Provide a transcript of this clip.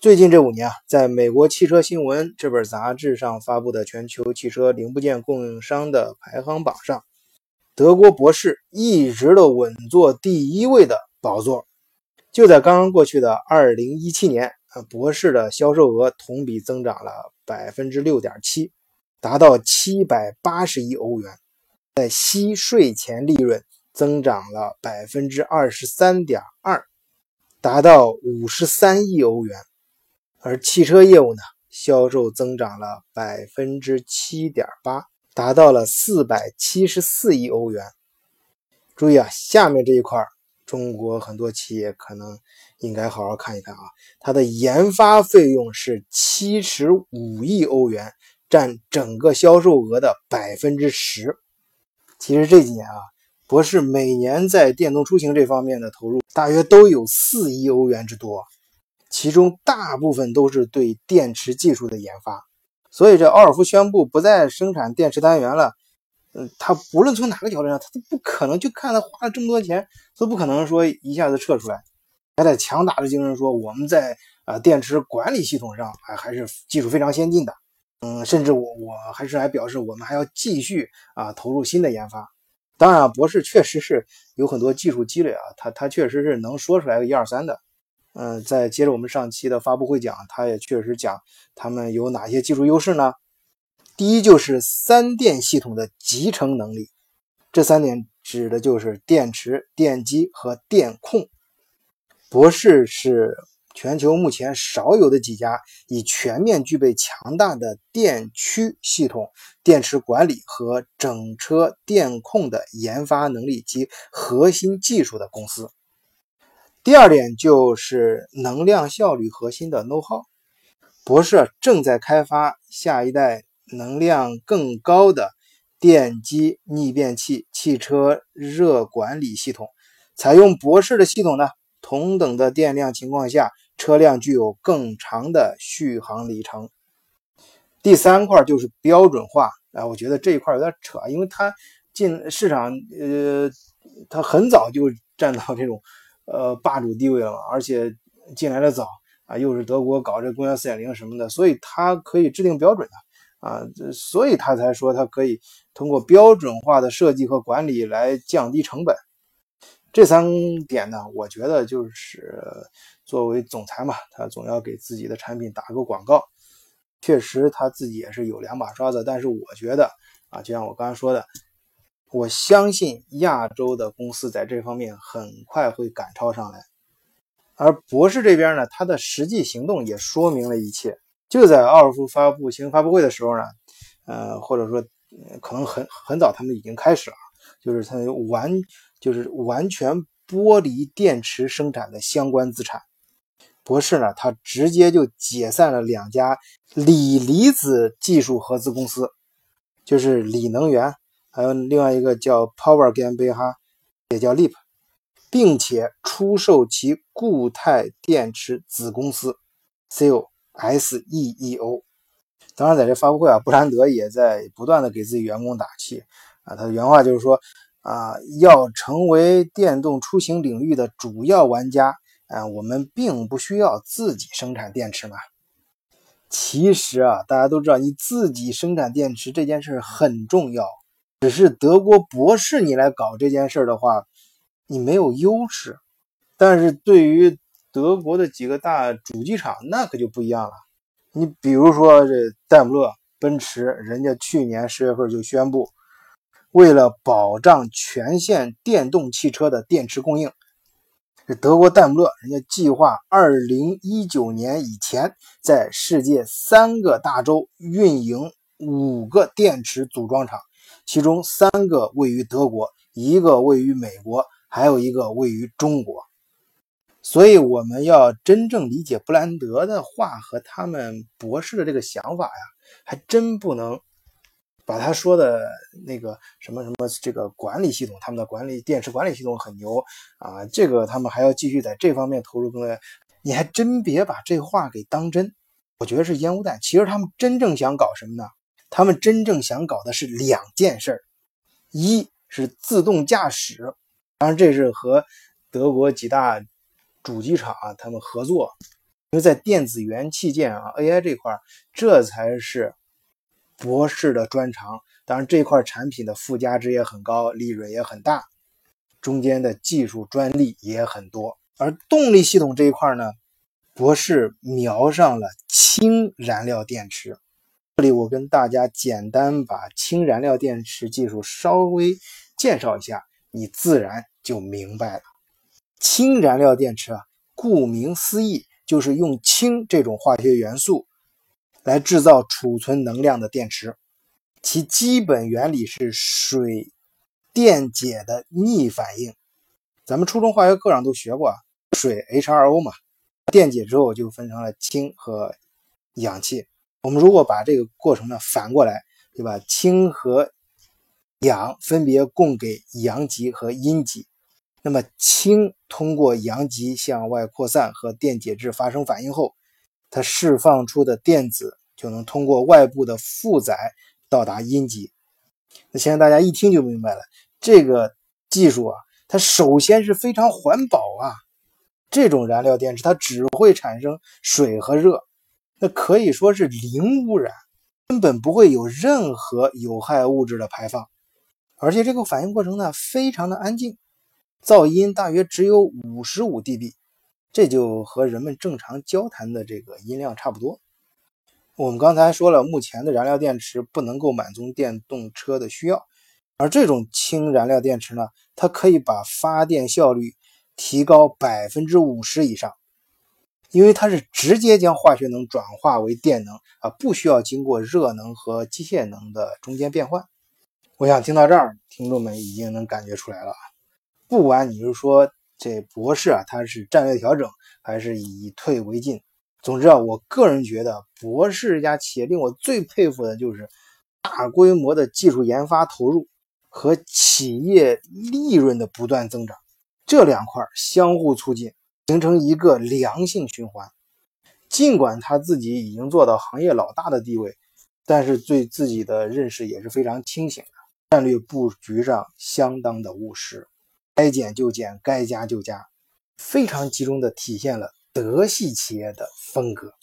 最近这五年啊，在美国汽车新闻这本杂志上发布的全球汽车零部件供应商的排行榜上，德国博世一直都稳坐第一位的宝座。就在刚刚过去的二零一七年，啊，博世的销售额同比增长了百分之六点七，达到七百八十亿欧元，在息税前利润增长了百分之二十三点二，达到五十三亿欧元。而汽车业务呢，销售增长了百分之七点八，达到了四百七十四亿欧元。注意啊，下面这一块中国很多企业可能应该好好看一看啊。它的研发费用是七十五亿欧元，占整个销售额的百分之十。其实这几年啊，博世每年在电动出行这方面的投入大约都有四亿欧元之多。其中大部分都是对电池技术的研发，所以这奥尔夫宣布不再生产电池单元了。嗯，他不论从哪个角度上，他都不可能就看他花了这么多钱，都不可能说一下子撤出来，还得强打着精神说我们在啊电池管理系统上还还是技术非常先进的。嗯，甚至我我还是还表示我们还要继续啊投入新的研发。当然，博士确实是有很多技术积累啊，他他确实是能说出来个一二三的。嗯，再接着我们上期的发布会讲，他也确实讲他们有哪些技术优势呢？第一就是三电系统的集成能力，这三点指的就是电池、电机和电控。博世是全球目前少有的几家已全面具备强大的电驱系统、电池管理和整车电控的研发能力及核心技术的公司。第二点就是能量效率核心的 know how，博士正在开发下一代能量更高的电机逆变器汽车热管理系统。采用博士的系统呢，同等的电量情况下，车辆具有更长的续航里程。第三块就是标准化啊，我觉得这一块有点扯，因为它进市场，呃，它很早就占到这种。呃，霸主地位了嘛，而且进来的早啊，又是德国搞这工业四点零什么的，所以它可以制定标准的啊，所以他才说他可以通过标准化的设计和管理来降低成本。这三点呢，我觉得就是作为总裁嘛，他总要给自己的产品打个广告。确实他自己也是有两把刷子，但是我觉得啊，就像我刚才说的。我相信亚洲的公司在这方面很快会赶超上来，而博士这边呢，他的实际行动也说明了一切。就在奥尔夫发布新闻发布会的时候呢，呃，或者说可能很很早，他们已经开始了，就是他完就是完全剥离电池生产的相关资产。博士呢，他直接就解散了两家锂离子技术合资公司，就是锂能源。还有另外一个叫 Power GmbH，也叫 Leap，并且出售其固态电池子公司 C O S E E O。当然，在这发布会啊，布兰德也在不断的给自己员工打气啊。他的原话就是说啊，要成为电动出行领域的主要玩家啊，我们并不需要自己生产电池嘛。其实啊，大家都知道，你自己生产电池这件事很重要。只是德国博士，你来搞这件事的话，你没有优势。但是对于德国的几个大主机厂，那可就不一样了。你比如说这戴姆勒、奔驰，人家去年十月份就宣布，为了保障全线电动汽车的电池供应，这德国戴姆勒人家计划二零一九年以前，在世界三个大洲运营五个电池组装厂。其中三个位于德国，一个位于美国，还有一个位于中国。所以我们要真正理解布兰德的话和他们博士的这个想法呀，还真不能把他说的那个什么什么这个管理系统，他们的管理电池管理系统很牛啊，这个他们还要继续在这方面投入更多。你还真别把这话给当真，我觉得是烟雾弹。其实他们真正想搞什么呢？他们真正想搞的是两件事儿，一是自动驾驶，当然这是和德国几大主机厂啊他们合作，因为在电子元器件啊 AI 这块，这才是博士的专长。当然，这块产品的附加值也很高，利润也很大，中间的技术专利也很多。而动力系统这一块呢，博士瞄上了氢燃料电池。这里我跟大家简单把氢燃料电池技术稍微介绍一下，你自然就明白了。氢燃料电池啊，顾名思义，就是用氢这种化学元素来制造储存能量的电池。其基本原理是水电解的逆反应。咱们初中化学课上都学过，水 H2O 嘛，电解之后就分成了氢和氧气。我们如果把这个过程呢反过来，对吧？氢和氧分别供给阳极和阴极，那么氢通过阳极向外扩散和电解质发生反应后，它释放出的电子就能通过外部的负载。到达阴极，那相信大家一听就明白了。这个技术啊，它首先是非常环保啊。这种燃料电池它只会产生水和热，那可以说是零污染，根本不会有任何有害物质的排放。而且这个反应过程呢，非常的安静，噪音大约只有五十五 dB，这就和人们正常交谈的这个音量差不多。我们刚才说了，目前的燃料电池不能够满足电动车的需要，而这种氢燃料电池呢，它可以把发电效率提高百分之五十以上，因为它是直接将化学能转化为电能啊，不需要经过热能和机械能的中间变换。我想听到这儿，听众们已经能感觉出来了，不管你是说这博士啊，他是战略调整，还是以退为进。总之啊，我个人觉得博士这家企业令我最佩服的就是大规模的技术研发投入和企业利润的不断增长，这两块相互促进，形成一个良性循环。尽管他自己已经做到行业老大的地位，但是对自己的认识也是非常清醒的，战略布局上相当的务实，该减就减，该加就加，非常集中的体现了。德系企业的风格。